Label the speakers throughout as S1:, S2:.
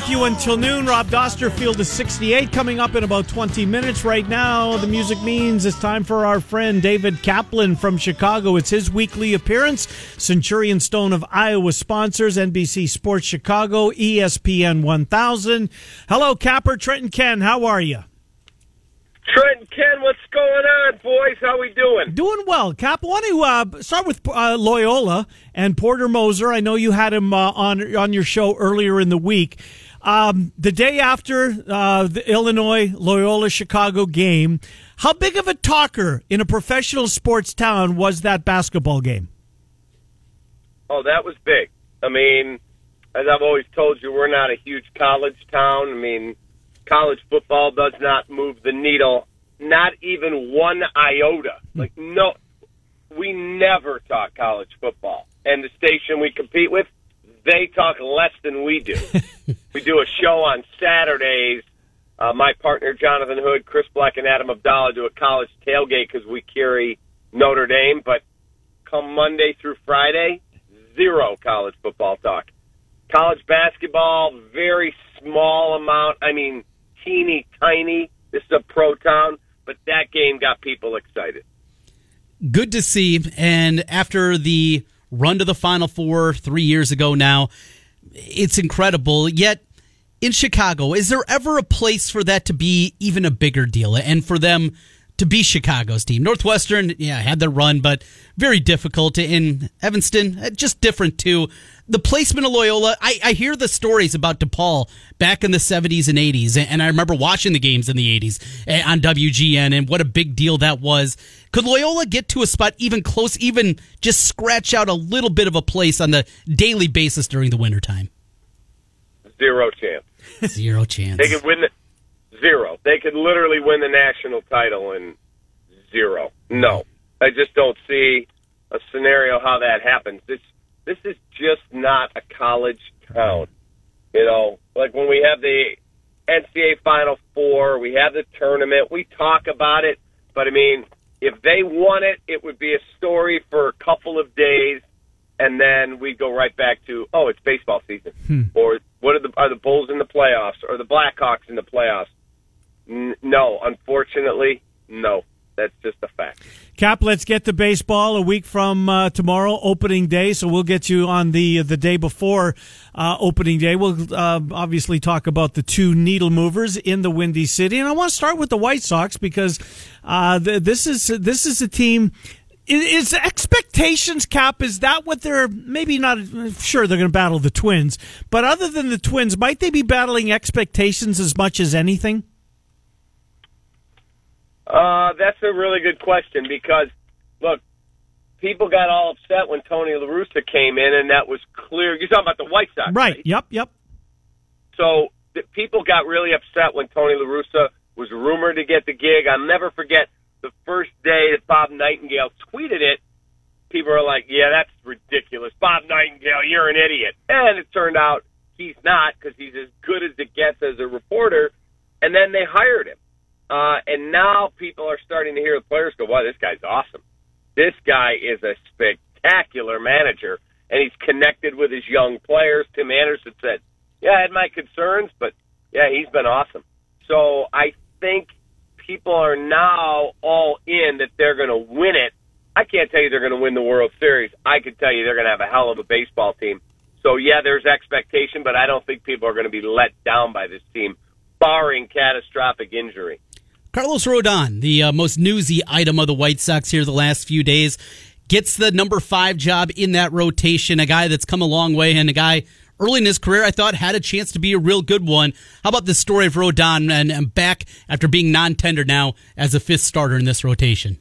S1: With you until noon. Rob Dauster Field is 68, coming up in about 20 minutes. Right now, the music means it's time for our friend David Kaplan from Chicago. It's his weekly appearance. Centurion Stone of Iowa sponsors NBC Sports Chicago, ESPN 1000. Hello, Capper, Trenton Ken. How are you?
S2: Trent and Ken, what's going on, boys? How we doing?
S1: Doing well, Cap. I want to uh, start with uh, Loyola and Porter Moser. I know you had him uh, on on your show earlier in the week. Um, the day after uh, the Illinois Loyola Chicago game, how big of a talker in a professional sports town was that basketball game?
S2: Oh, that was big. I mean, as I've always told you, we're not a huge college town. I mean, college football does not move the needle, not even one iota. Like, no, we never talk college football. And the station we compete with, they talk less than we do. we do a show on Saturdays. Uh, my partner Jonathan Hood, Chris Black, and Adam Abdallah do a college tailgate because we carry Notre Dame. But come Monday through Friday, zero college football talk. College basketball, very small amount. I mean, teeny tiny. This is a pro town, but that game got people excited.
S3: good to see. And after the run to the Final Four three years ago now, it's incredible. Yet in Chicago, is there ever a place for that to be even a bigger deal and for them to be Chicago's team? Northwestern, yeah, had their run, but very difficult. In Evanston, uh, just different too. The placement of Loyola, I, I hear the stories about DePaul back in the 70s and 80s, and I remember watching the games in the 80s eh, on WGN and what a big deal that was. Could Loyola get to a spot even close, even just scratch out a little bit of a place on the daily basis during the wintertime?
S2: Zero chance.
S3: Zero chance.
S2: They could win the zero. They could literally win the national title in zero. No, I just don't see a scenario how that happens. This this is just not a college town. You know, like when we have the NCAA Final Four, we have the tournament, we talk about it. But I mean, if they won it, it would be a story for a couple of days, and then we'd go right back to oh, it's baseball season, hmm. or what are the are the Bulls in the playoffs, or the Blackhawks in the playoffs? N- no, unfortunately, no. That's just a fact.
S1: Cap, let's get to baseball a week from uh, tomorrow, opening day. So we'll get you on the the day before uh, opening day. We'll uh, obviously talk about the two needle movers in the Windy City, and I want to start with the White Sox because uh, th- this is this is a team. Is expectations cap? Is that what they're maybe not? Sure, they're going to battle the Twins, but other than the Twins, might they be battling expectations as much as anything?
S2: Uh, that's a really good question because, look, people got all upset when Tony La Russa came in, and that was clear. You're talking about the White Sox,
S1: Right. Yep. Yep.
S2: So the, people got really upset when Tony La Russa was rumored to get the gig. I'll never forget the first day that Bob Nightingale tweeted it. People are like, "Yeah, that's ridiculous, Bob Nightingale, you're an idiot." And it turned out he's not because he's as good as it gets as a reporter. And then they hired him, uh, and now people are starting to hear the players go, "Wow, this guy's awesome. This guy is a spectacular manager." And he's connected with his young players. Tim Anderson said, yeah, I had my concerns, but yeah, he's been awesome. So I think people are now all in that they're going to win it. I can't tell you they're going to win the World Series. I can tell you they're going to have a hell of a baseball team. So yeah, there's expectation, but I don't think people are going to be let down by this team, barring catastrophic injury.
S3: Carlos Rodon, the uh, most newsy item of the White Sox here the last few days, gets the number five job in that rotation. A guy that's come a long way and a guy early in his career, I thought had a chance to be a real good one. How about the story of Rodon and, and back after being non-tender now as a fifth starter in this rotation?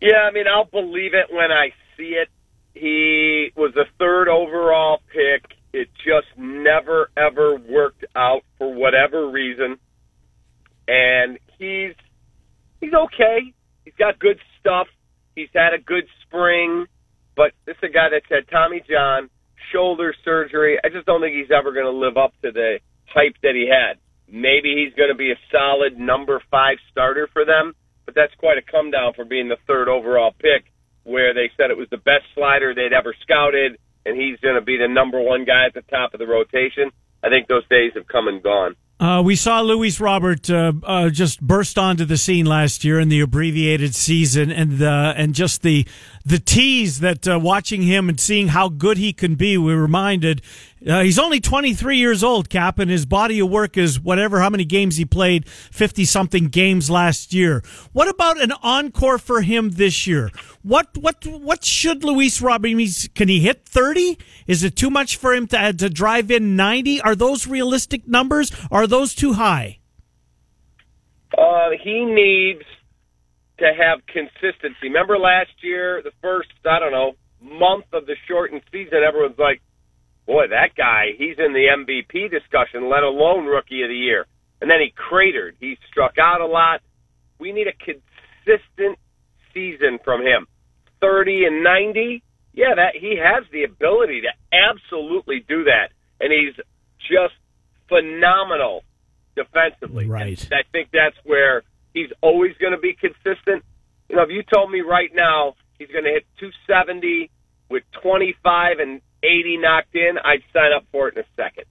S2: Yeah, I mean, I'll believe it when I see it. He was the third overall pick. It just never ever worked out for whatever reason. And he's he's okay. He's got good stuff. He's had a good spring, but this is a guy that's had Tommy John shoulder surgery. I just don't think he's ever going to live up to the hype that he had. Maybe he's going to be a solid number five starter for them, but that's quite a come down for being the third overall pick, where they said it was the best slider they'd ever scouted, and he's going to be the number one guy at the top of the rotation. I think those days have come and gone.
S1: Uh, we saw Luis Robert uh, uh, just burst onto the scene last year in the abbreviated season, and uh, and just the the tease that uh, watching him and seeing how good he can be. We reminded uh, he's only 23 years old, Cap, and his body of work is whatever how many games he played, 50 something games last year. What about an encore for him this year? What what what should Luis Robert? Can he hit 30? Is it too much for him to to drive in 90? Are those realistic numbers? Are those too high?
S2: Uh, he needs to have consistency. Remember last year, the first, I don't know, month of the shortened season, everyone's like, boy, that guy, he's in the MVP discussion, let alone rookie of the year. And then he cratered. He struck out a lot. We need a consistent season from him. 30 and 90, yeah, that he has the ability to absolutely do that. And he's just phenomenal defensively.
S1: Right.
S2: And I think that's where he's always going to be consistent. You know, if you told me right now he's going to hit 270 with 25 and 80 knocked in, I'd sign up for it in a second.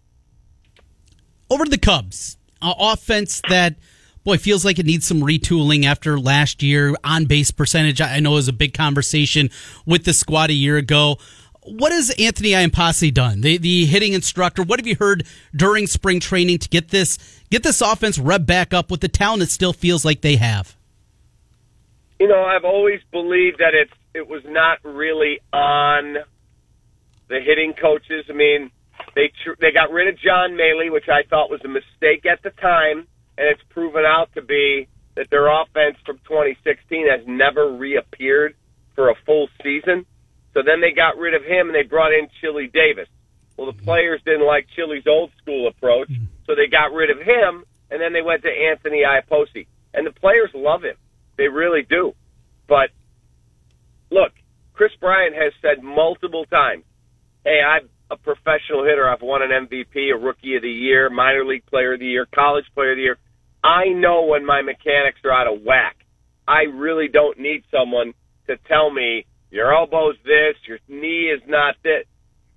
S3: Over to the Cubs, uh, offense that boy feels like it needs some retooling after last year. On base percentage, I know was a big conversation with the squad a year ago. What has Anthony Iapoce done? The the hitting instructor. What have you heard during spring training to get this get this offense rev back up with the talent it still feels like they have?
S2: You know, I've always believed that it's it was not really on the hitting coaches. I mean, they tr- they got rid of John Mallee, which I thought was a mistake at the time, and it's proven out to be that their offense from 2016 has never reappeared for a full season. So then they got rid of him and they brought in Chili Davis. Well, the players didn't like Chili's old school approach, mm-hmm. so they got rid of him and then they went to Anthony Iapoce. And the players love him. They really do. But look, Chris Bryant has said multiple times, hey, I'm a professional hitter. I've won an MVP, a rookie of the year, minor league player of the year, college player of the year. I know when my mechanics are out of whack. I really don't need someone to tell me your elbow's this, your knee is not this.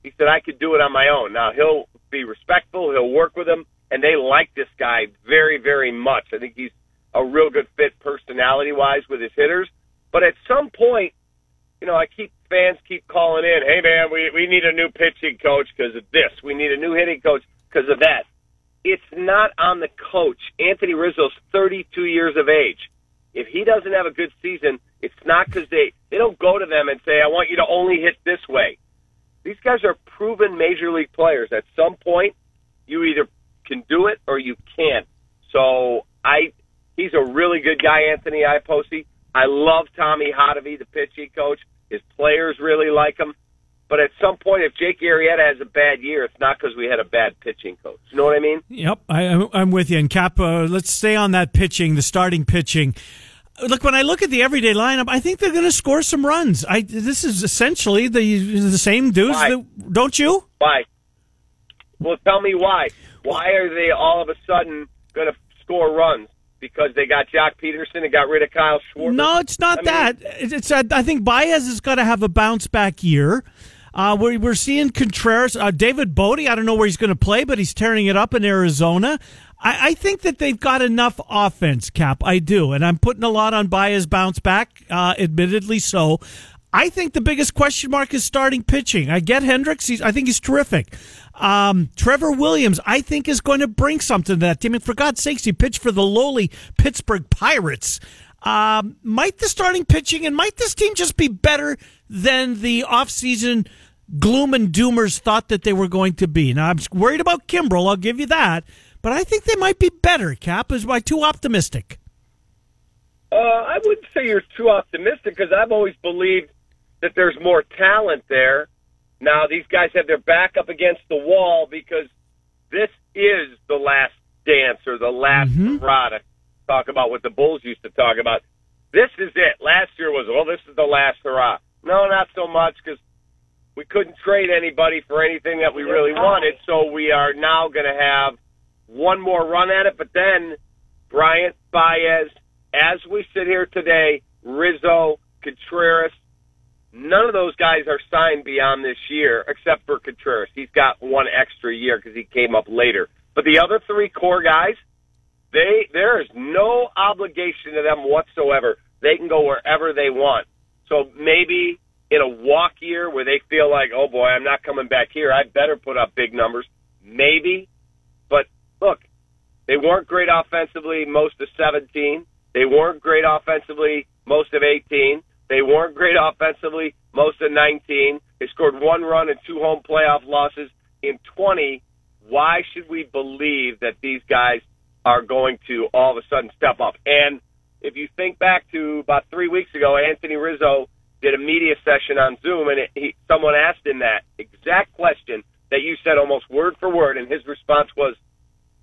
S2: He said I could do it on my own. Now he'll be respectful, he'll work with them, and they like this guy very, very much. I think he's a real good fit personality wise with his hitters. But at some point, you know, I keep fans keep calling in, hey man, we we need a new pitching coach because of this. We need a new hitting coach because of that. It's not on the coach. Anthony Rizzo's 32 years of age. If he doesn't have a good season, it's not because they they don't go to them and say, I want you to only hit this way. These guys are proven major league players. At some point, you either can do it or you can't. So I, he's a really good guy, Anthony Iapoce. I love Tommy Hotovy, the pitching coach. His players really like him. But at some point, if Jake Arrieta has a bad year, it's not because we had a bad pitching coach. You know what I mean?
S1: Yep, I, I'm- with you. And Cap, uh, let's stay on that pitching, the starting pitching. Look, when I look at the everyday lineup, I think they're going to score some runs. I this is essentially the the same dudes, that, don't you?
S2: Why? Well, tell me why. Why are they all of a sudden going to score runs? Because they got Joc Pederson and got rid of Kyle Schwarber?
S1: No, it's not
S2: I
S1: that. It's, it's uh, I think Baez has got to have a bounce back year. Uh, we're, we're seeing Contreras, uh, David Bote. I don't know where he's going to play, but he's tearing it up in Arizona. I, I think that they've got enough offense, Cap. I do, and I'm putting a lot on Baez bounce back. Uh, admittedly, so. I think the biggest question mark is starting pitching. I get Hendricks. He's, I think he's terrific. Um, Trevor Williams, I think, is going to bring something to that team. And for God's sakes, he pitched for the lowly Pittsburgh Pirates. Um, might the starting pitching and might this team just be better than the offseason gloom and doomers thought that they were going to be. Now I'm worried about Kimbrel. I'll give you that, but I think they might be better. Cap is my too optimistic.
S2: Uh, I wouldn't say you're too optimistic because I've always believed that there's more talent there. Now these guys have their back up against the wall because this is the last dance or the last
S1: Mhm.
S2: hurrah to talk about what the Bulls used to talk about. This is it. Last year was, well, this is the last hurrah. No, not so much because we couldn't trade anybody for anything that we really wanted. So we are now going to have one more run at it. But then Bryant, Baez, as we sit here today, Rizzo, Contreras, none of those guys are signed beyond this year except for Contreras. He's got one extra year because he came up later. But the other three core guys, they there is no obligation to them whatsoever. They can go wherever they want. So maybe in a walk year where they feel like, oh boy, I'm not coming back here. I better put up big numbers. Maybe, but look, they weren't great offensively most of 17. They weren't great offensively most of 18. They weren't great offensively most of 19. They scored one run and two home playoff losses in 20. Why should we believe that these guys are going to all of a sudden step up? And if you think back to about three weeks ago, Anthony Rizzo did a media session on Zoom, and it, he, someone asked him that exact question that you said almost word for word, and his response was,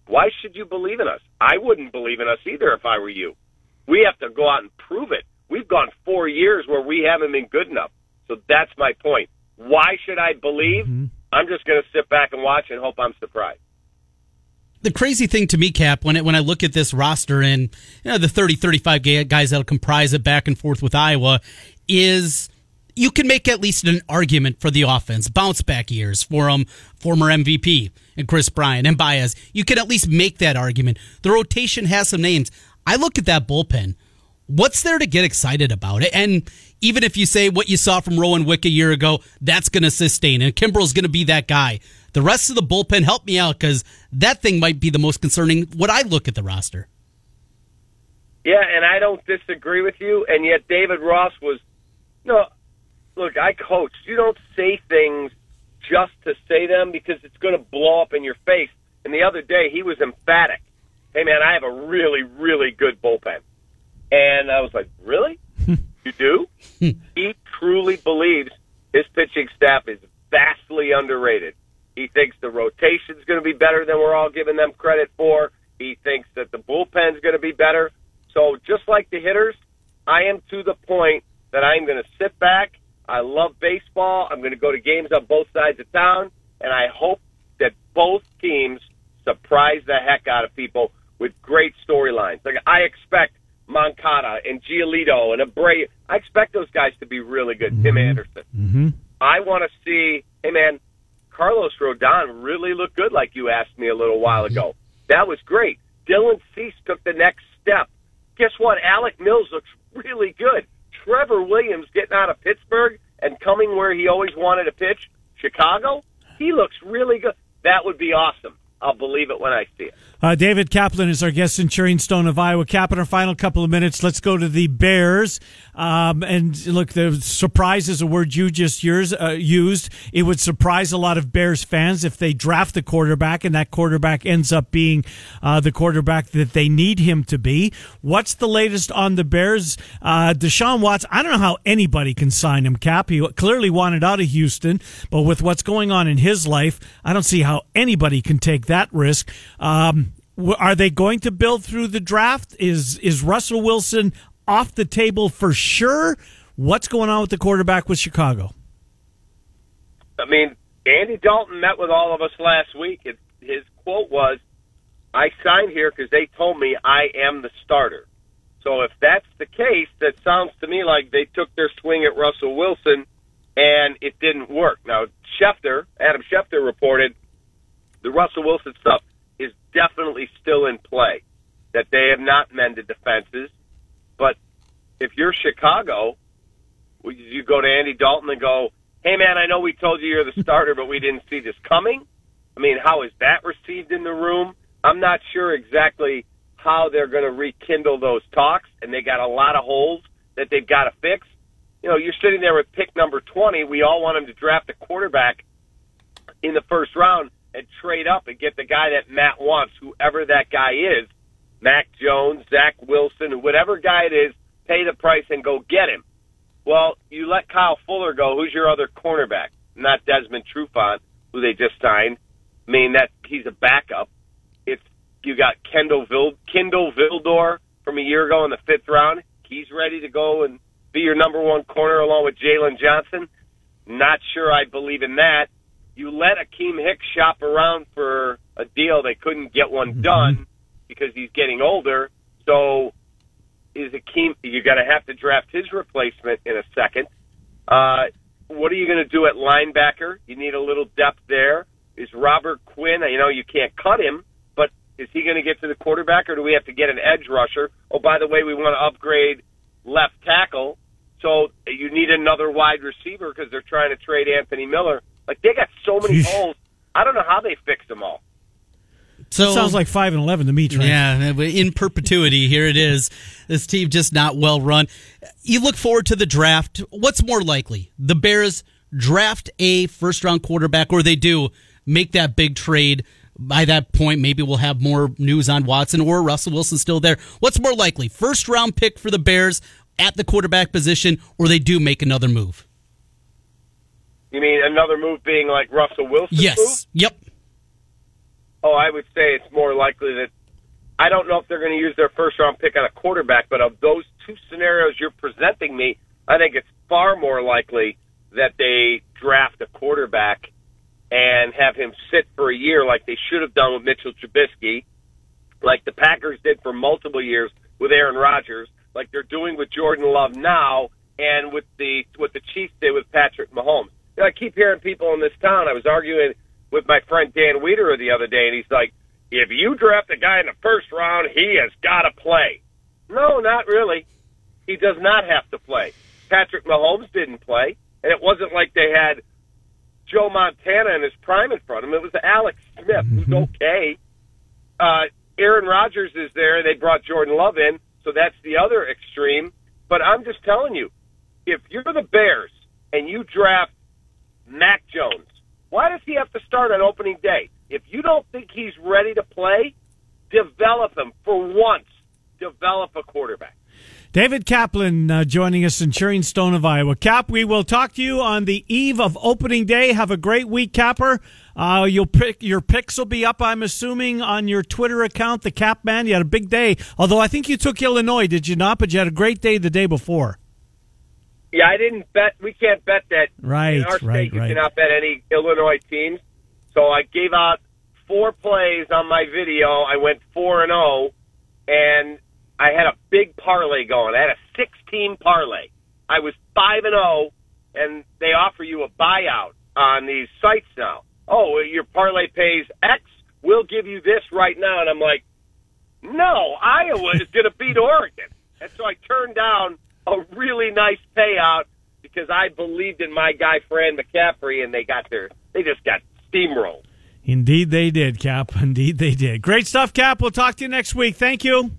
S2: "Why should you believe in us? I wouldn't believe in us either if I were you. We have to go out and prove it. We've gone four years where we haven't been good enough. So that's my point. Why should I believe? I'm just going to sit back and watch and hope I'm surprised."
S3: the crazy thing to me, Cap, when it, when I look at this roster and you know the 30, 35 guys that'll comprise it back and forth with Iowa, is you can make at least an argument for the offense, bounce back years for um former MVP and Kris Bryant and Baez. You can at least make that argument. The rotation has some names. I look at that bullpen. What's there to get excited about? It? And even if you say what you saw from Rowan Wick a year ago, that's going to sustain, and Kimbrel's going to be that guy. The rest of the bullpen, help me out because that thing might be the most concerning. When I look at the roster,
S2: Yeah, and I don't disagree with you. And yet, David Ross was no. Look, I coach. You don't say things just to say them because it's going to blow up in your face. And the other day, he was emphatic. Hey, man, I have a really, really good bullpen. And I was like, really? you do? he truly believes his pitching staff is vastly underrated. He thinks the rotation's going to be better than we're all giving them credit for. He thinks that the bullpen's going to be better. So just like the hitters, I am to the point that I'm going to sit back. I love baseball. I'm going to go to games on both sides of town, and I hope that both teams surprise the heck out of people with great storylines. Like I expect Moncada and Giolito and Abreu. I expect those guys to be really good. Tim Anderson.
S1: Mm-hmm.
S2: I want to see. Hey, man, Carlos Rodon really looked good, like you asked me a little while ago. That was great. Dylan Cease took the next step. Guess what? Alec Mills looks really good. Trevor Williams getting out of Pittsburgh and coming where he always wanted to pitch, Chicago. He looks really good. That would be awesome. I'll believe it when I see it.
S1: Uh, David Kaplan is our guest in Centurion Stone of Iowa. Cap, in our final couple of minutes, let's go to the Bears. Um, and look, the surprise is a word you just uh, used. It would surprise a lot of Bears fans if they draft the quarterback and that quarterback ends up being uh, the quarterback that they need him to be. What's the latest on the Bears? Uh, Deshaun Watts, I don't know how anybody can sign him, Cap. He clearly wanted out of Houston, but with what's going on in his life, I don't see how anybody can take that risk. Um, are they going to build through the draft? Is is Russell Wilson off the table for sure? What's going on with the quarterback with Chicago?
S2: I mean, Andy Dalton met with all of us last week. His quote was, I signed here because they told me I am the starter. So if that's the case, that sounds to me like they took their swing at Russell Wilson and it didn't work. Now, Schefter, Adam Schefter reported the Russell Wilson stuff is definitely still in play, that they have not mended the fences. But if you're Chicago, you go to Andy Dalton and go, hey, man, I know we told you you're the starter, but we didn't see this coming? I mean, how is that received in the room? I'm not sure exactly how they're going to rekindle those talks, and they got a lot of holes that they've got to fix. you know, you're sitting there with pick number 20. We all want him to draft a quarterback in the first round and trade up and get the guy that Matt wants, whoever that guy is. Mac Jones, Zach Wilson, whatever guy it is, pay the price and go get him. Well, you let Kyle Fuller go. Who's your other cornerback? Not Desmond Trufant, who they just signed. I mean, that he's a backup. It's you got Kendall Vild, Kindle Vildor from a year ago in the fifth round. He's ready to go and be your number one corner along with Jaylon Johnson. Not sure I believe in that. You let Akiem Hicks shop around for a deal. They couldn't get one done because he's getting older. So is Akiem, you're going to have to draft his replacement in a second. Uh, what are you going to do at linebacker? You need a little depth there. Is Robert Quinn, you know, you can't cut him, but is he going to get to the quarterback or do we have to get an edge rusher? Oh, by the way, we want to upgrade left tackle. So you need another wide receiver because they're trying to trade Anthony Miller. Like they got so many
S1: Jeez.
S2: holes. I don't know how they fixed them all.
S3: So
S1: Sounds like five and eleven to me, Trent.
S3: Yeah, in perpetuity, here it is. This team just not well run. You look forward to the draft. What's more likely? The Bears draft a first round quarterback, or they do make that big trade. By that point, maybe we'll have more news on Watson or Russell Wilson still there. What's more likely? First round pick for the Bears at the quarterback position, or they do make another move?
S2: You mean another move being like Russell Wilson? move?
S3: Yes. Yep.
S2: Oh, I would say it's more likely that I don't know if they're going to use their first round pick on a quarterback, but of those two scenarios you're presenting me, I think it's far more likely that they draft a quarterback and have him sit for a year like they should have done with Mitchell Trubisky, like the Packers did for multiple years with Aaron Rodgers, like they're doing with Jordan Love now, and with the what the Chiefs did with Patrick Mahomes. You know, I keep hearing people in this town. I was arguing with my friend Dan Wiederer the other day, and he's like, "If you draft a guy in the first round, he has got to play." No, not really. He does not have to play. Patrick Mahomes didn't play, and it wasn't like they had Joe Montana in his prime in front of him. It was Alex Smith, who's okay. Uh, Aaron Rodgers is there. and They brought Jordan Love in, so that's the other extreme. But I'm just telling you, if you're the Bears and you draft Mac Jones, why does he have to start on opening day? If you don't think he's ready to play, develop him for once. Develop a quarterback.
S1: David Kaplan uh, joining us, Centurion Stone of Iowa. Cap, we will talk to you on the eve of opening day. Have a great week, Capper. Uh, you'll pick your picks will be up, I'm assuming, on your Twitter account, the Cap Man. You had a big day, although I think you took Illinois, did you not? But you had a great day the day before.
S2: Yeah, I didn't bet. We can't bet that.
S1: Right,
S2: In our state,
S1: right,
S2: you
S1: right.
S2: cannot bet any Illinois teams. So I gave out four plays on my video. I went four and zero, and I had a big parlay going. I had a six-team parlay. I was five and zero, and they offer you a buyout on these sites now. Oh, your parlay pays X. We'll give you this right now, and I'm like, no, Iowa is going to beat Oregon. And so I turned down a really nice payout because I believed in my guy Fran McCaffery, and they got their they just got steamrolled.
S1: Indeed, they did, Cap. Indeed, they did. Great stuff, Cap. We'll talk to you next week. Thank you.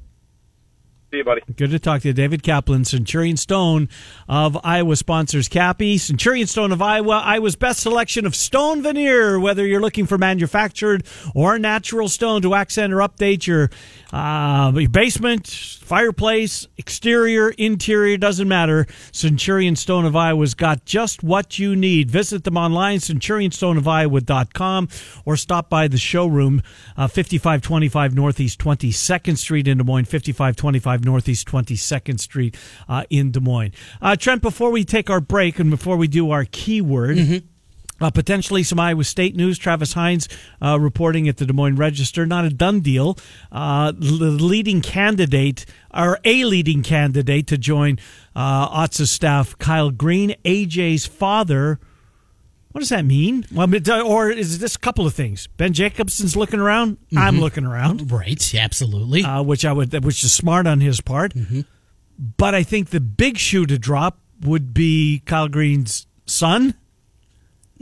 S2: See you, buddy.
S1: Good to talk to you, David Kaplan, Centurion Stone of Iowa sponsors Cappy. Centurion Stone of Iowa, Iowa's best selection of stone veneer, whether you're looking for manufactured or natural stone to accent or update your, uh, basement, fireplace, exterior, interior, doesn't matter. Centurion Stone of Iowa's got just what you need. Visit them online, centurionstoneofiowa.com, or stop by the showroom, uh, 5525 Northeast 22nd Street in Des Moines, 5525 Northeast 22nd Street uh, in Des Moines. Uh, Trent, before we take our break and before we do our keyword, uh, potentially some Iowa State news. Travis Hines uh, reporting at the Des Moines Register. Not a done deal. Uh, the leading candidate, or a leading candidate to join uh, staff, Kyle Green, AJ's father. What does that mean? Well, or is this a couple of things? Ben Jacobson's looking around. I'm looking around,
S3: Right. Absolutely.
S1: uh, which I would, which is smart on his part. But I think the big shoe to drop would be Kyle Green's son.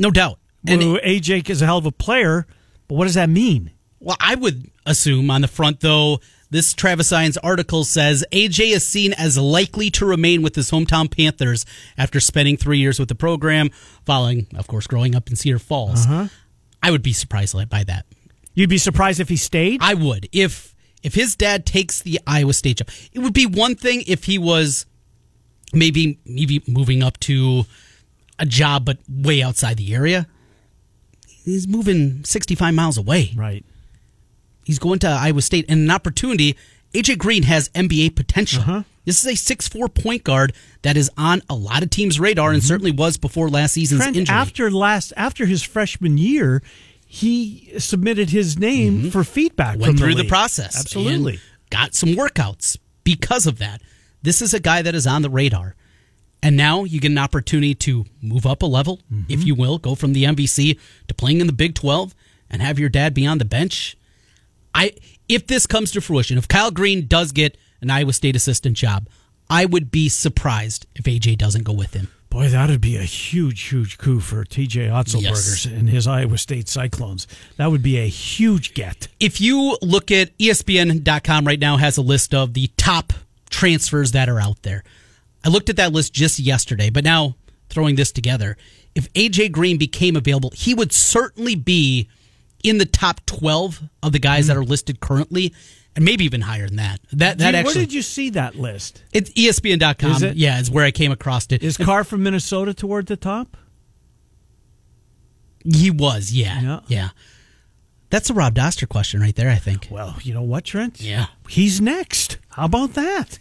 S3: No doubt. And
S1: AJ is a hell of a player, but what does that mean?
S3: Well, I would assume on the front, though, this Travis Irons article says AJ is seen as likely to remain with his hometown Panthers after spending three years with the program, following, of course, growing up in Cedar Falls. Uh-huh. I would be surprised by that.
S1: You'd be surprised if he stayed.
S3: I would if if his dad takes the Iowa State job. It would be one thing if he was maybe maybe moving up to a job, but way outside the area. He's moving sixty five miles away.
S1: right.
S3: He's going to Iowa State and an opportunity. AJ Green has NBA potential. This is a six four point guard that is on a lot of teams' radar and certainly was before last season's
S1: Trent,
S3: injury.
S1: after last after his freshman year, he submitted his name for feedback.
S3: Mm-hmm. went
S1: from
S3: through the
S1: league.
S3: process.
S1: Absolutely.
S3: got some workouts because of that. This is a guy that is on the radar. And now you get an opportunity to move up a level, if mm-hmm. you will, go from the MVC to playing in the Big 12 and have your dad be on the bench. I if this comes to fruition, if Kyle Green does get an Iowa State assistant job, I would be surprised if AJ doesn't go with him.
S1: Boy, that'd be a huge, huge coup for TJ Otzelberger's
S3: Yes.
S1: and his Iowa State Cyclones. That would be a huge get.
S3: if you look at ESPN.com right now has a list of the top transfers that are out there. I looked at that list just yesterday, but now throwing this together, if AJ Green became available, he would certainly be in the top 12 of the guys that are listed currently and maybe even higher than that. That that
S1: Gee,
S3: actually
S1: where did you see that list?
S3: it's ESPN.com.
S1: Is it?
S3: Yeah, is where I came across it.
S1: Is Carr from Minnesota toward the top?
S3: he was, yeah.
S1: Yeah.
S3: Yeah. That's a Rob Dauster question right there, I think.
S1: Well, you know what, Trent?
S3: Yeah.
S1: He's next. How about that?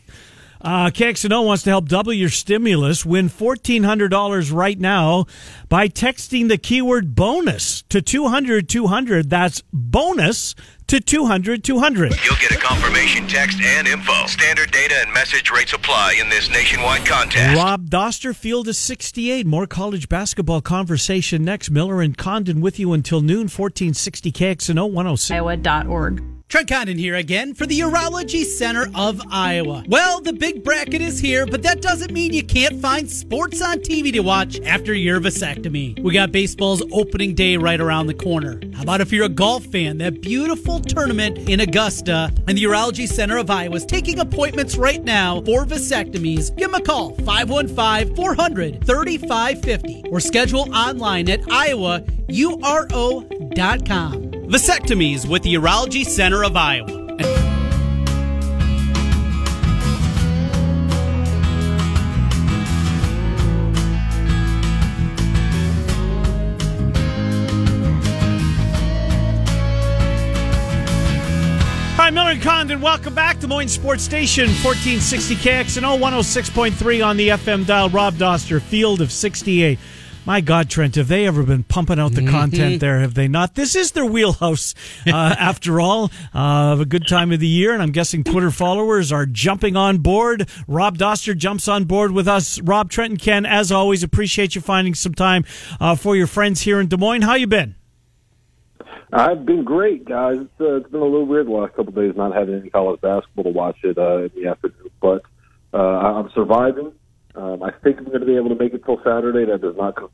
S1: Uh, KXNO wants to help double your stimulus. Win $1,400 right now by texting the keyword bonus to 200 200. That's bonus to 200 200.
S4: You'll get a confirmation text and info. Standard data and message rates apply in this nationwide contest.
S1: Rob Dauster, Field is 68. More college basketball conversation next. Miller and Condon with you until noon, 1460 KXNO 106.
S5: Iowa.org.
S3: Trent Condon here again for the Urology Center of Iowa. Well, the big bracket is here, but that doesn't mean you can't find sports on TV to watch after your vasectomy. We got baseball's opening day right around the corner. How about if you're a golf fan? That beautiful tournament in Augusta and the Urology Center of Iowa is taking appointments right now for vasectomies. Give them a call, 515 400 3550, or schedule online at iowauro.com. Vasectomies with the Urology Center of Iowa.
S1: Hi, Miller and Condon. Welcome back. Des Moines Sports Station, 1460 KXNO, 106.3 on the FM dial. Rob Dauster, Field of 68. My God, Trent, have they ever been pumping out the content there? Have they not? This is their wheelhouse, uh, after all. Uh, a good time of the year, and I'm guessing Twitter followers are jumping on board. Rob Dauster jumps on board with us. Rob, Trent, and Ken, as always, appreciate you finding some time uh, for your friends here in Des Moines. How you been?
S6: I've been great, guys. It's, uh, it's been a little weird the last couple of days not having any college basketball to watch it uh, in the afternoon, but uh, I'm surviving. Um, I think I'm going to be able to make it till Saturday. That does not come.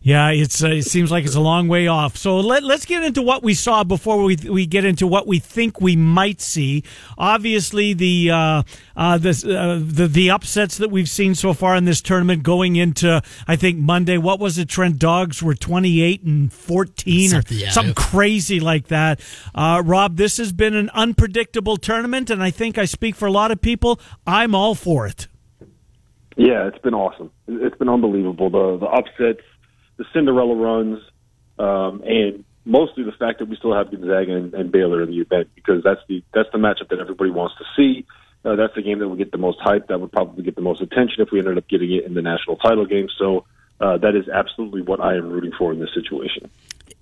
S1: Yeah, it's uh, it seems like it's a long way off. So let, let's get into what we saw before we we get into what we think we might see. Obviously, the uh, uh, the, uh, the the upsets that we've seen so far in this tournament going into I think Monday. What was it? Trent Dogs were twenty eight and fourteen or
S3: Something, yeah.
S1: something crazy like that. Uh, Rob, this has been an unpredictable tournament, and I think I speak for a lot of people. I'm all for it.
S6: Yeah, it's been awesome. It's been unbelievable. The the upsets, the Cinderella runs, um, and mostly the fact that we still have Gonzaga and, and Baylor in the event because that's the that's the matchup that everybody wants to see. Uh, that's the game that would get the most hype. That would probably get the most attention if we ended up getting it in the national title game. So uh, that is absolutely what I am rooting for in this situation.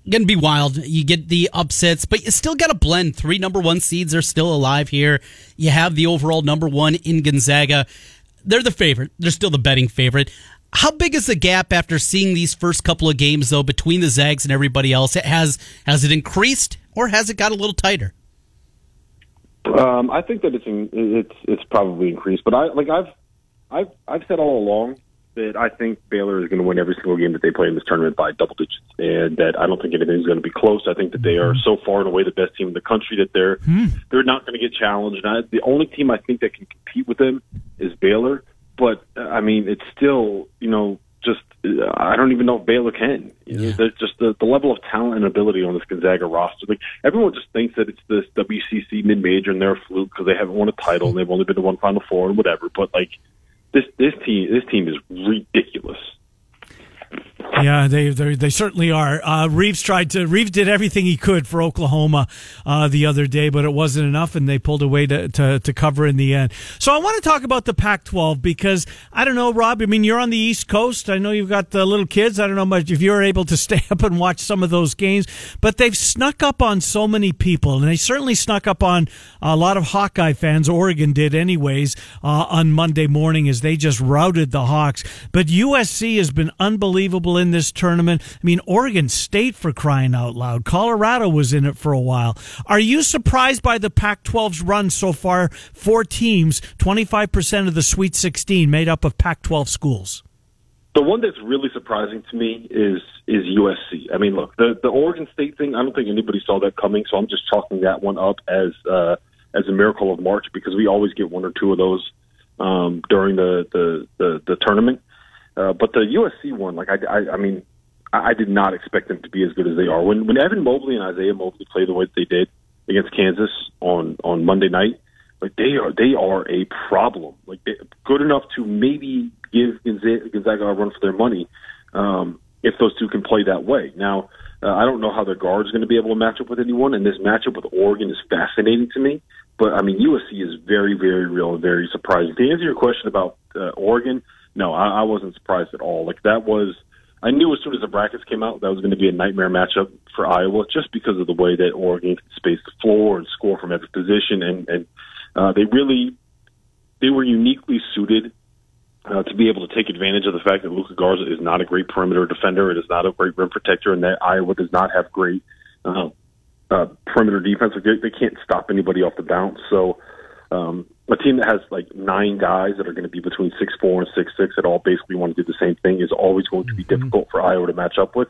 S3: Going to be wild. You get the upsets, but you still got to blend. Three number one seeds are still alive here. You have the overall number one in Gonzaga. They're the favorite. They're still the betting favorite. How big is the gap after seeing these first couple of games, though, between the Zags and everybody else? It has has it increased or has it got a little tighter?
S6: Um, I think that it's in, it's it's probably increased, but I like I've I've I've said all along that I think Baylor is going to win every single game that they play in this tournament by double digits, and that I don't think anything's going to be close. I think that they are hmm. so far and away the best team in the country that they're hmm. they're not going to get challenged. And I, the only team I think that can compete with them is Baylor, but I mean it's still you know just I don't even know if Baylor can. Know, there's just the, the level of talent and ability on this Gonzaga roster. Like everyone just thinks that it's this WCC mid major and they're a fluke because they haven't won a title and they've only been to one Final Four and whatever. But like this this team this team is ridiculous.
S1: Yeah, they they, certainly are. Uh, Reaves tried to Reaves did everything he could for Oklahoma uh, the other day, but it wasn't enough, and they pulled away to, to to cover in the end. So I want to talk about the Pac-12 because I don't know, Rob. I mean, you're on the East Coast. I know you've got the little kids. I don't know much if you're able to stay up and watch some of those games, but they've snuck up on so many people, and they certainly snuck up on a lot of Hawkeye fans. Oregon did, anyways, uh, on Monday morning as they just routed the Hawks. But USC has been unbelievable in this tournament. I mean, Oregon State for crying out loud. Colorado was in it for a while. Are you surprised by the Pac 12's run so far? Four teams, 25% of the Sweet 16 made up of Pac 12 schools.
S6: The one that's really surprising to me is is USC. I mean, look, the the Oregon State thing. I don't think anybody saw that coming, so I'm just chalking that one up as uh, as a miracle of March because we always get one or two of those um, during the the the, the tournament. Uh, but the USC one, like I, I, I mean, I, I did not expect them to be as good as they are. When when Evan Mobley and Isaiah Mobley play the way that they did against Kansas on on Monday night, like they are they are a problem. Like they, good enough to maybe give Gonzaga, a run for their money um, if those two can play that way. Now, uh, I don't know how their guard's going to be able to match up with anyone, and this matchup with Oregon is fascinating to me. But I mean, USC is very, very real and very surprising. To answer your question about uh, Oregon, no, I, I wasn't surprised at all. Like that was, I knew as soon as the brackets came out that was going to be a nightmare matchup for Iowa, just because of the way that Oregon could space the floor and score from every position, and and uh, they really, they were uniquely suited uh, to be able to take advantage of the fact that Luka Garza is not a great perimeter defender, it is not a great rim protector, and that Iowa does not have great uh, uh, perimeter defense. They, they can't stop anybody off the bounce. So um, a team that has like nine guys that are going to be between six four and six six that all basically want to do the same thing is always going to be difficult for Iowa to match up with,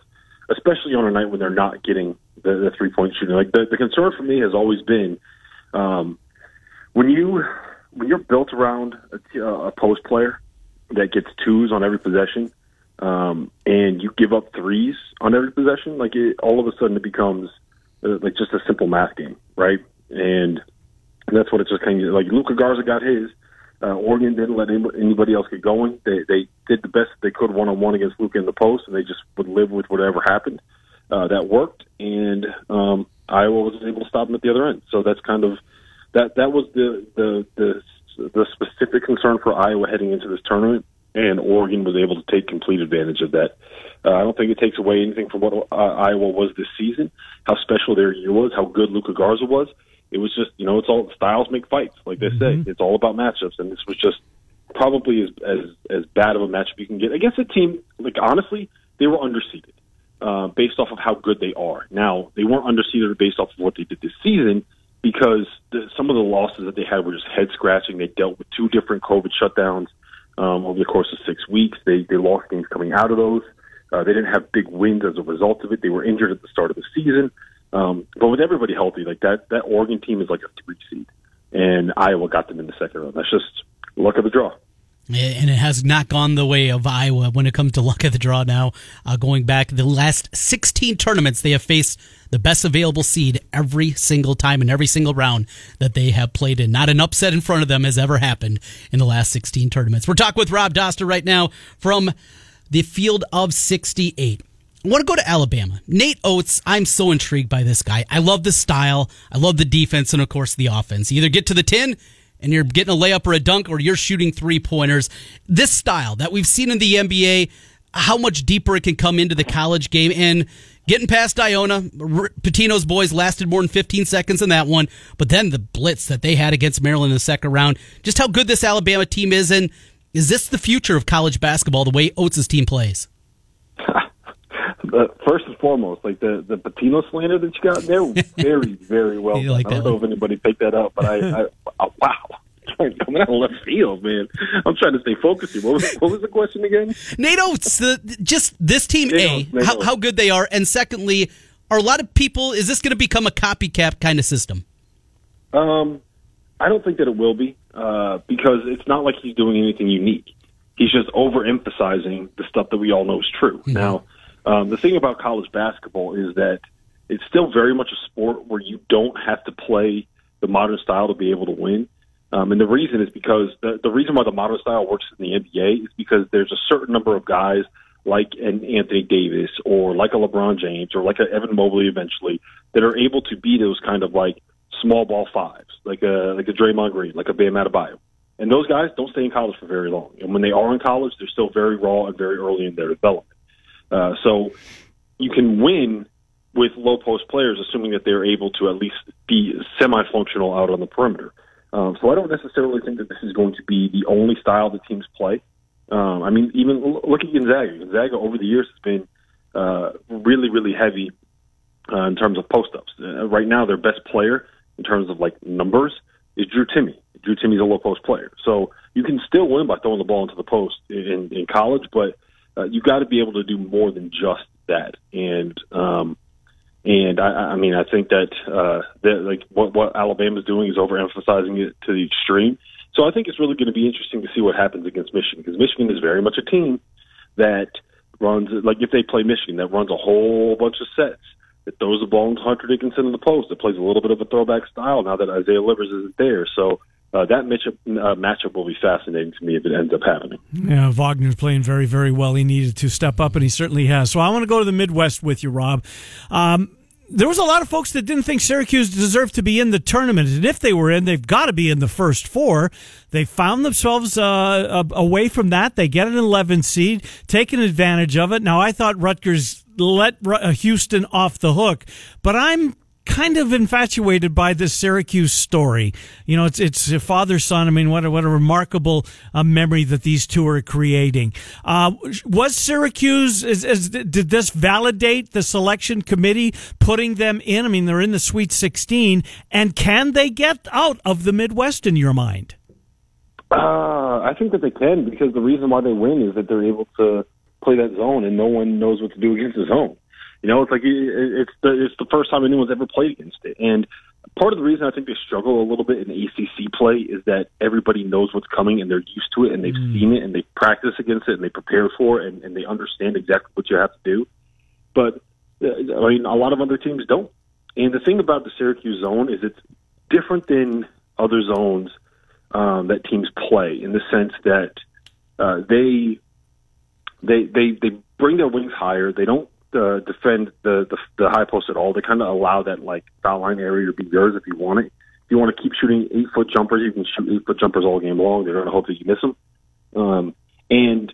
S6: especially on a night when they're not getting the, the three point shooting. Like the, the concern for me has always been um, when you when you're built around a, a post player that gets twos on every possession, um, and you give up threes on every possession, like it, all of a sudden it becomes uh, like just a simple math game, right? And that's what it's just kind of like. Luka Garza got his. Uh, Oregon didn't let anybody else get going. They they did the best they could one on one against Luka in the post, and they just would live with whatever happened. Uh, that worked, and um, Iowa was able to stop them at the other end. So that's kind of that. That was the the the, the specific concern for Iowa heading into this tournament, and Oregon was able to take complete advantage of that. Uh, I don't think it takes away anything from what uh, Iowa was this season, how special their year was, how good Luka Garza was. It was just, you know, it's all styles make fights, like they say. It's all about matchups, and this was just probably as as as bad of a matchup you can get against a team. Like honestly, they were underseeded uh, based off of how good they are. Now they weren't underseeded based off of what they did this season because the, some of the losses that they had were just head scratching. They dealt with two different COVID shutdowns um, over the course of six weeks. They they lost games coming out of those. Uh, they didn't have big wins as a result of it. They were injured at the start of the season. Um, but with everybody healthy, like that, that Oregon team is like a three seed, and Iowa got them in the second round. That's just luck of the draw.
S3: and it has not gone the way of Iowa when it comes to luck of the draw now. Uh, going back the last 16 tournaments, they have faced the best available seed every single time in every single round that they have played in. Not an upset in front of them has ever happened in the last 16 tournaments. We're talking with Rob Dauster right now from the field of 68. I want to go to Alabama. Nate Oates, I'm so intrigued by this guy. I love the style. I love the defense and, of course, the offense. You either get to the 10 and you're getting a layup or a dunk or you're shooting three pointers. This style that we've seen in the NBA, how much deeper it can come into the college game and getting past Iona. Pitino's boys lasted more than 15 seconds in that one, but then the blitz that they had against Maryland in the second round, just how good this Alabama team is. And is this the future of college basketball, the way Oates' team plays?
S6: Uh, first and foremost, like the the Pitino slander that you got there, very very well.
S3: You like.
S6: I don't know if anybody picked that up, but I, I oh, wow, coming out of left field, man. I'm trying to stay focused here. What was, what was the question again?
S3: NATO, the, just this team
S6: NATO,
S3: A,
S6: NATO.
S3: how, how good they are, and secondly, are a lot of people? Is this going to become a copycat kind of system?
S6: Um, I don't think that it will be uh, because it's not like he's doing anything unique. He's just overemphasizing the stuff that we all know is true. Now, um, the thing about college basketball is that it's still very much a sport where you don't have to play the modern style to be able to win. Um, and the reason is because the, the reason why the modern style works in the NBA is because there's a certain number of guys like an Anthony Davis or like a LeBron James or like a Evan Mobley eventually that are able to be those kind of like small ball fives, like a like a Draymond Green, like a Bam Adebayo. And those guys don't stay in college for very long. And when they are in college, they're still very raw and very early in their development. Uh, so you can win with low post players, assuming that they're able to at least be semi-functional out on the perimeter. Um, so I don't necessarily think that this is going to be the only style that teams play. Um, I mean, even look at Gonzaga. Gonzaga over the years has been uh, really, really heavy uh, in terms of post ups. Uh, right now, their best player in terms of like numbers is Drew Timme. Drew Timme's a low post player, so you can still win by throwing the ball into the post in, in college, but uh, you got to be able to do more than just that. And um, and I, I mean, I think that uh, that like what what Alabama's doing is overemphasizing it to the extreme. So I think it's really going to be interesting to see what happens against Michigan because Michigan is very much a team that runs like if they play Michigan that runs a whole bunch of sets that throws the ball into Hunter Dickinson in the post that plays a little bit of a throwback style now that Isaiah Livers isn't there. So uh, that matchup uh, matchup will be fascinating to me if it ends up happening.
S1: Yeah, Wagner's playing very, very well. He needed to step up, and he certainly has. So I want to go to the Midwest with you, Rob. Um, there was a lot of folks that didn't think Syracuse deserved to be in the tournament, and if they were in, they've got to be in the first four. They found themselves uh, away from that. They get an 11 seed, taking advantage of it. Now, I thought Rutgers let uh, Houston off the hook, but I'm kind of infatuated by this Syracuse story. You know, it's it's a father son. I mean, what a, what a remarkable uh, memory that these two are creating. Uh, was Syracuse? Is, is, did this validate the selection committee putting them in? I mean, they're in the Sweet 16, and can they get out of the Midwest? In your mind?
S6: Uh, I think that they can because the reason why they win is that they're able to play that zone and no one knows what to do against the zone. You know, it's like it's the it's the first time anyone's ever played against it, and part of the reason I think they struggle a little bit in ACC play is that everybody knows what's coming and they're used to it and they've seen it and they practice against it and they prepare for it and, and they understand exactly what you have to do. But uh, I mean, a lot of other teams don't. And the thing about the Syracuse zone is it's different than other zones um, that teams play in the sense that uh, they they they they bring their wings higher. They don't uh, defend the, the the high post at all. They kind of allow that like foul line area to be yours if you want it. If you want to keep shooting eight foot jumpers, you can shoot eight foot jumpers all game long. They're going to hope that you miss them. Um, and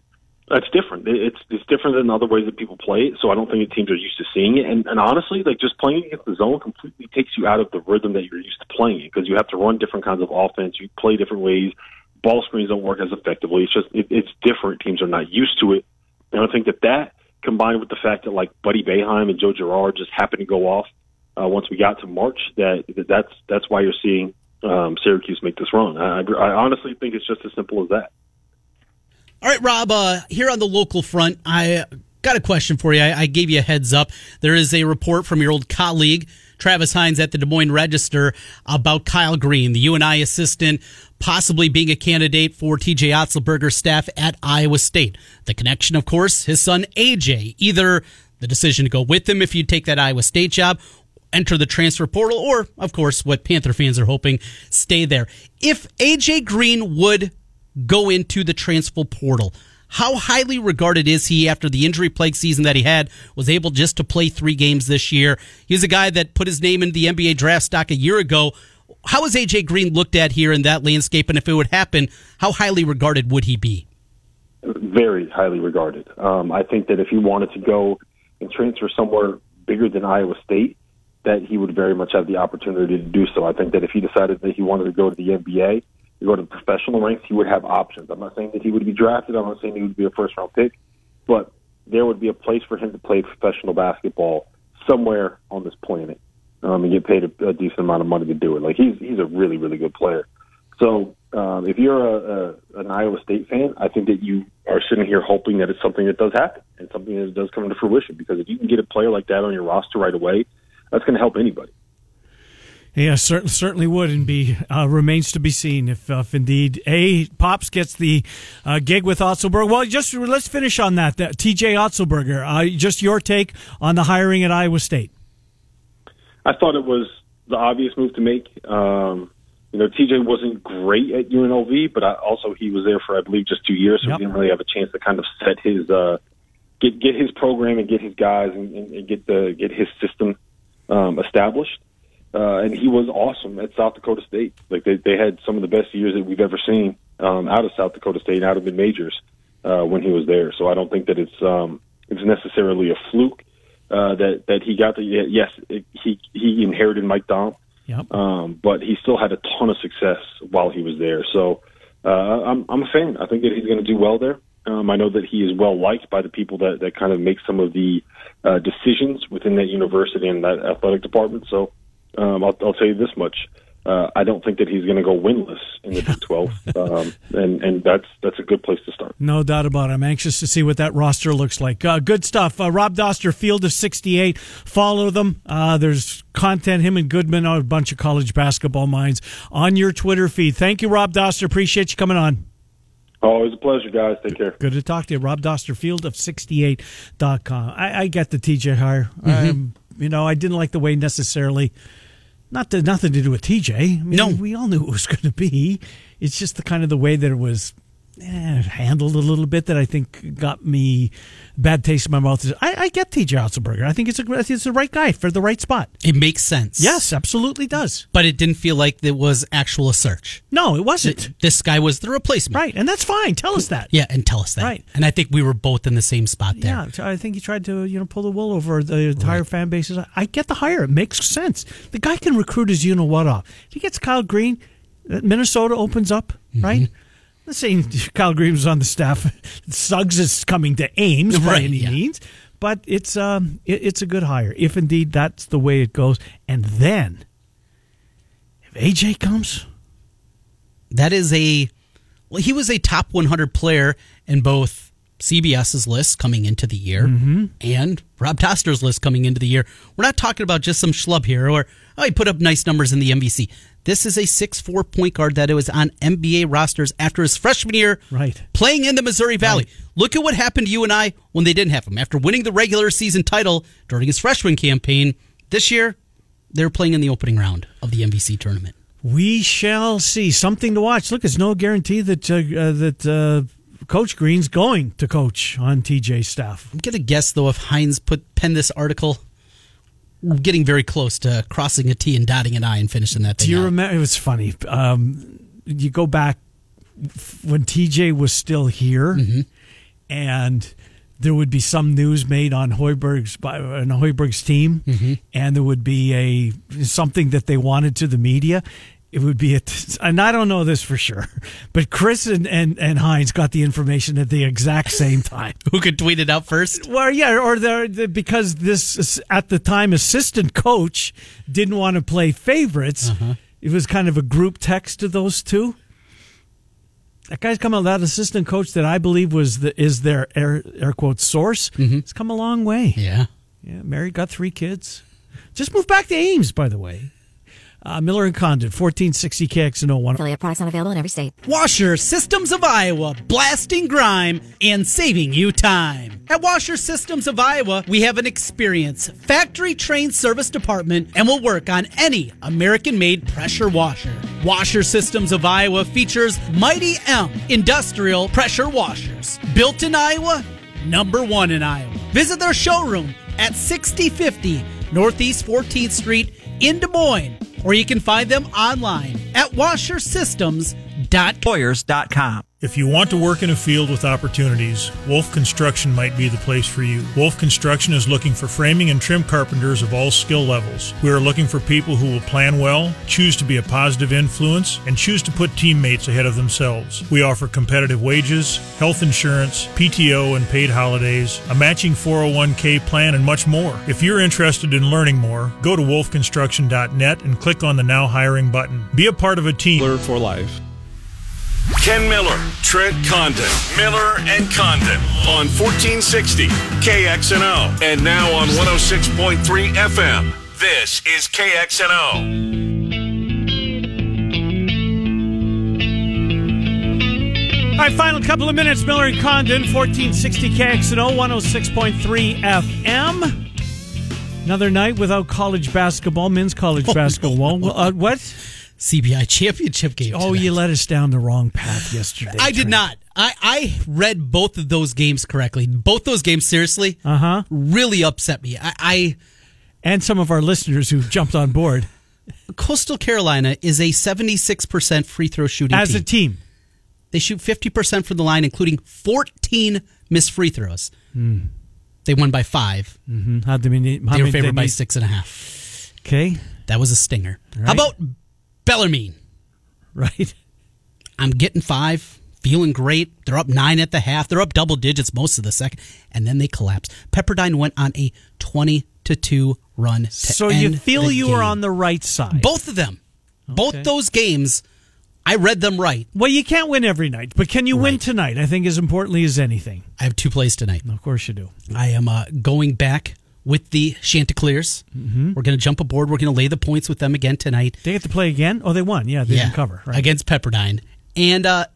S6: that's different. It's it's different than other ways that people play it. So I don't think the teams are used to seeing it. And, and honestly, like just playing against the zone completely takes you out of the rhythm that you're used to playing because you have to run different kinds of offense. You play different ways. Ball screens don't work as effectively. It's just it, it's different. Teams are not used to it. And I think that that combined with the fact that like Buddy Boeheim and Joe Girard just happened to go off uh, once we got to March, that, that that's that's why you're seeing um, Syracuse make this run. I, I honestly think it's just as simple as that.
S3: All right, Rob, uh, here on the local front, I got a question for you. I, I gave you a heads up. There is a report from your old colleague, Travis Hines at the Des Moines Register, about Kyle Green, the UNI assistant, possibly being a candidate for TJ Otzelberger's staff at Iowa State. The connection, of course, his son AJ. Either the decision to go with him if you take that Iowa State job, enter the transfer portal, or, of course, what Panther fans are hoping, stay there. If AJ Green would go into the transfer portal. How highly regarded is he after the injury plague season that he had? Was able just to play three games this year. He's a guy that put his name in the NBA draft stock a year ago. How is AJ Green looked at here in that landscape? And if it would happen, how highly regarded would he be?
S6: very highly regarded. Um, I think that if he wanted to go and transfer somewhere bigger than Iowa State, that he would very much have the opportunity to do so. I think that if he decided that he wanted to go to the NBA, to go to the professional ranks, he would have options. I'm not saying that he would be drafted. I'm not saying he would be a first round pick, but there would be a place for him to play professional basketball somewhere on this planet um, and get paid a, a decent amount of money to do it. Like he's he's a really really good player. So um, if you're a, a, an Iowa State fan, I think that you are sitting here hoping that it's something that does happen and something that does come to fruition. Because if you can get a player like that on your roster right away, that's going to help anybody.
S1: Yeah, cer- certainly would, and be uh, remains to be seen if, uh, if indeed a pops gets the uh, gig with Otzelberger. Well, just let's finish on that. that T.J. Otzelberger, uh, just your take on the hiring at Iowa State.
S6: I thought it was the obvious move to make. Um, you know, TJ wasn't great at UNLV, but I, also he was there for I believe just two years, so
S1: Yep.
S6: he didn't really have a chance to kind of set his uh, get get his program and get his guys and, and, and get the get his system um, established. Uh, and he was awesome at South Dakota State. Like they they had some of the best years that we've ever seen um, out of South Dakota State, out of mid majors uh, when he was there. So I don't think that it's um, it's necessarily a fluke uh, that that he got the yes it, he he inherited Mike Daum
S1: Yep.
S6: um, but he still had a ton of success while he was there. So uh, I'm I'm a fan. I think that he's going to do well there. Um, I know that he is well liked by the people that that kind of make some of the uh, decisions within that university and that athletic department. So um, I'll, I'll tell you this much. Uh, I don't think that he's going to go winless in the Big 12, um, and and that's that's a good place to start.
S1: No doubt about it. I'm anxious to see what that roster looks like. Uh, good stuff. Uh, Rob Dauster, Field of 68. Follow them. Uh, there's content, him and Goodman are a bunch of college basketball minds on your Twitter feed. Thank you, Rob Dauster. Appreciate you coming on.
S6: Always a pleasure, guys. Take care.
S1: Good to talk to you. Rob Dauster, Field of 68.com. I, I get the TJ hire. Um, you know, I didn't like the way necessarily, not to, nothing to do with TJ. I mean,
S3: No.
S1: We all knew it was going to be. It's just the kind of the way that it was eh, handled a little bit that I think got me bad taste in my mouth. I, I get TJ Otzelberger. I think it's a I think it's the right guy for the right spot.
S3: It makes sense.
S1: Yes, absolutely does.
S3: But it didn't feel like it was actual a search.
S1: No, it wasn't.
S3: This guy was the replacement.
S1: Right, and that's fine. Tell us that.
S3: Yeah, and tell us that.
S1: Right.
S3: And I think we were both in the same spot there.
S1: Yeah, I think he tried to you know pull the wool over the entire fan bases. I get the hire; it makes sense. The guy can recruit his you know what off. If he gets Kyle Green, uh, Minnesota opens up,
S3: Mm-hmm.
S1: Let's say Kyle was on the staff. Suggs is coming to Ames by
S3: Right,
S1: any
S3: yeah.
S1: means, but it's um it, it's a good hire if indeed that's the way it goes. And then if AJ comes,
S3: That is a well, he was a top 100 player in both CBS's list coming into the year
S1: Mm-hmm.
S3: and Rob Dauster's list coming into the year. We're not talking about just some schlub here or oh, he put up nice numbers in the MVC. This is a 6'4 point guard that was on NBA rosters after his freshman year
S1: Right.
S3: playing in the Missouri Valley. Look at what happened to you and I when they didn't have him. After winning the regular season title during his freshman campaign, this year they're playing in the opening round of the MVC tournament.
S1: We shall see. Something to watch. Look, it's no guarantee that uh, uh, that uh, Coach Green's going to coach on TJ's staff.
S3: I'm gonna guess though if Hines put pen this article, we're getting very close to crossing a T and dotting an I and finishing that.
S1: Do you
S3: out.
S1: remember? It was funny. Um, you go back when TJ was still here, and there would be some news made on Hoiberg's by on Hoiberg's team, and there would be a something that they wanted to the media. It would be a, and I don't know this for sure, but Chris and, and, and Hines got the information at the exact same time.
S3: Who could tweet it out first?
S1: Well, yeah, or the, the because this at the time assistant coach didn't want to play favorites. Uh-huh. It was kind of a group text to those two. That guy's come out. That assistant coach that I believe was the is their air air quote source. Mm-hmm. It's come a long way.
S3: Yeah.
S1: Yeah, married, got three kids. Just moved back to Ames, by the way. Uh, Miller and Condon, fourteen sixty KX and 01.
S5: Affiliate products not available in every state.
S3: Washer Systems of Iowa, blasting grime and saving you time. At Washer Systems of Iowa, we have an experienced factory trained service department and will work on any American made pressure washer. Washer Systems of Iowa features Mighty M industrial pressure washers. Built in Iowa, number one in Iowa. Visit their showroom at 6050 Northeast 14th Street in Des Moines, or you can find them online at washersystems.com.
S7: If you want to work in a field with opportunities, Wolf Construction might be the place for you. Wolf Construction is looking for framing and trim carpenters of all skill levels. We are looking for people who will plan well, choose to be a positive influence, and choose to put teammates ahead of themselves. We offer competitive wages, health insurance, PTO and paid holidays, a matching 401k plan, and much more. If you're interested in learning more, go to wolfconstruction.net and click on the Now Hiring button. Be a part of a team.
S8: for life.
S9: Ken Miller, Trent Condon, Miller and Condon on 1460 KXNO and now on 106.3 FM. This is KXNO.
S1: All right, final couple of minutes. Miller and Condon, 1460 KXNO, 106.3 FM. Another night without college basketball, men's college basketball. Well, Uh, what?
S3: CBI championship game.
S1: Oh,
S3: tonight.
S1: you led us down the wrong path yesterday.
S3: I did not. I, I read both of those games correctly. Both those games, seriously,
S1: Uh huh.
S3: really upset me. I, I
S1: And some of our listeners who jumped on board
S3: Coastal Carolina is a 76% free throw shooting
S1: as
S3: team.
S1: a team.
S3: They shoot 50% from the line, including 14 missed free throws. They won by five.
S1: Mm-hmm. How do we how
S3: They were
S1: many-
S3: favored by
S1: need-
S3: six and a half.
S1: Okay,
S3: That was a stinger.
S1: right.
S3: How about Bellarmine?
S1: right.
S3: I'm getting five, feeling great. They're up nine at the half. They're up double digits most of the second, and then they collapse. Pepperdine went on a 20 to 2 run. To
S1: So you feel you were on the right side.
S3: both of them.
S1: Okay.
S3: Both those games, I read them right.
S1: Well, you can't win every night, but can you win tonight? I think as importantly as anything.
S3: I have two plays tonight.
S1: Of course you do.
S3: I am uh, going back with the Chanticleers.
S1: Mm-hmm.
S3: We're going to jump aboard. We're going to lay the points with them again tonight.
S1: They get to play again. Oh, they won. Yeah, they didn't cover. Right.
S3: against Pepperdine. And uh,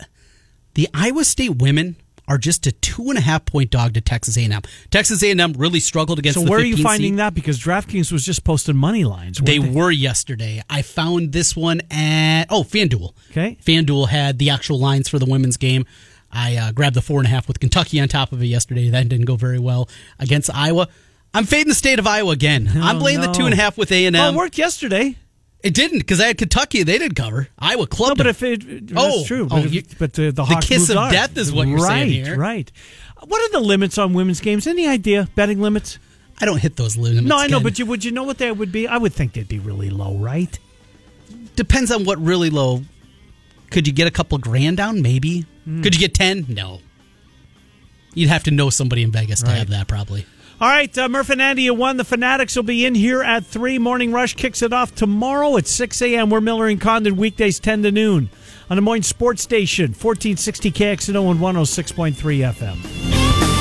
S3: the Iowa State women are just a two and a half point dog to Texas A&M. Texas A&M really struggled against.
S1: So where are you finding
S3: seed.
S1: that? Because DraftKings was just posting money lines.
S3: They
S1: weren't
S3: were yesterday. I found this one at oh FanDuel.
S1: Okay.
S3: FanDuel had the actual lines for the women's game. I uh, grabbed the four and a half with Kentucky on top of it yesterday. That didn't go very well against Iowa. I'm fading the state of Iowa again. I'm
S1: Oh,
S3: playing the two and a half with A and
S1: Well,
S3: M.
S1: it worked yesterday.
S3: It didn't because I had Kentucky. They didn't cover. Iowa
S1: No,
S3: clubbed
S1: but if it, that's
S3: Oh,
S1: true.
S3: oh,
S1: But, if-
S3: you-
S1: but the, the,
S3: the kiss of
S1: on.
S3: death is what you're
S1: right,
S3: saying here.
S1: Right. What are the limits on women's games? Any idea? Betting limits?
S3: I don't hit those limits.
S1: no, I know,
S3: Ken.
S1: but you, would you know what they would be? I would think they'd be really low, right?
S3: depends on what really low. Could you get a couple grand down? Maybe.
S1: Hmm.
S3: Could you get ten? No. You'd have to know somebody in Vegas to
S1: Right.
S3: have that, probably.
S1: All right, uh, Murph and Andy you won. The Fanatics will be in here at 3. Morning Rush kicks it off tomorrow at 6 a.m. We're Miller and Condon, weekdays 10 to noon on Des Moines Sports Station, 1460 KXNO and 106.3 FM.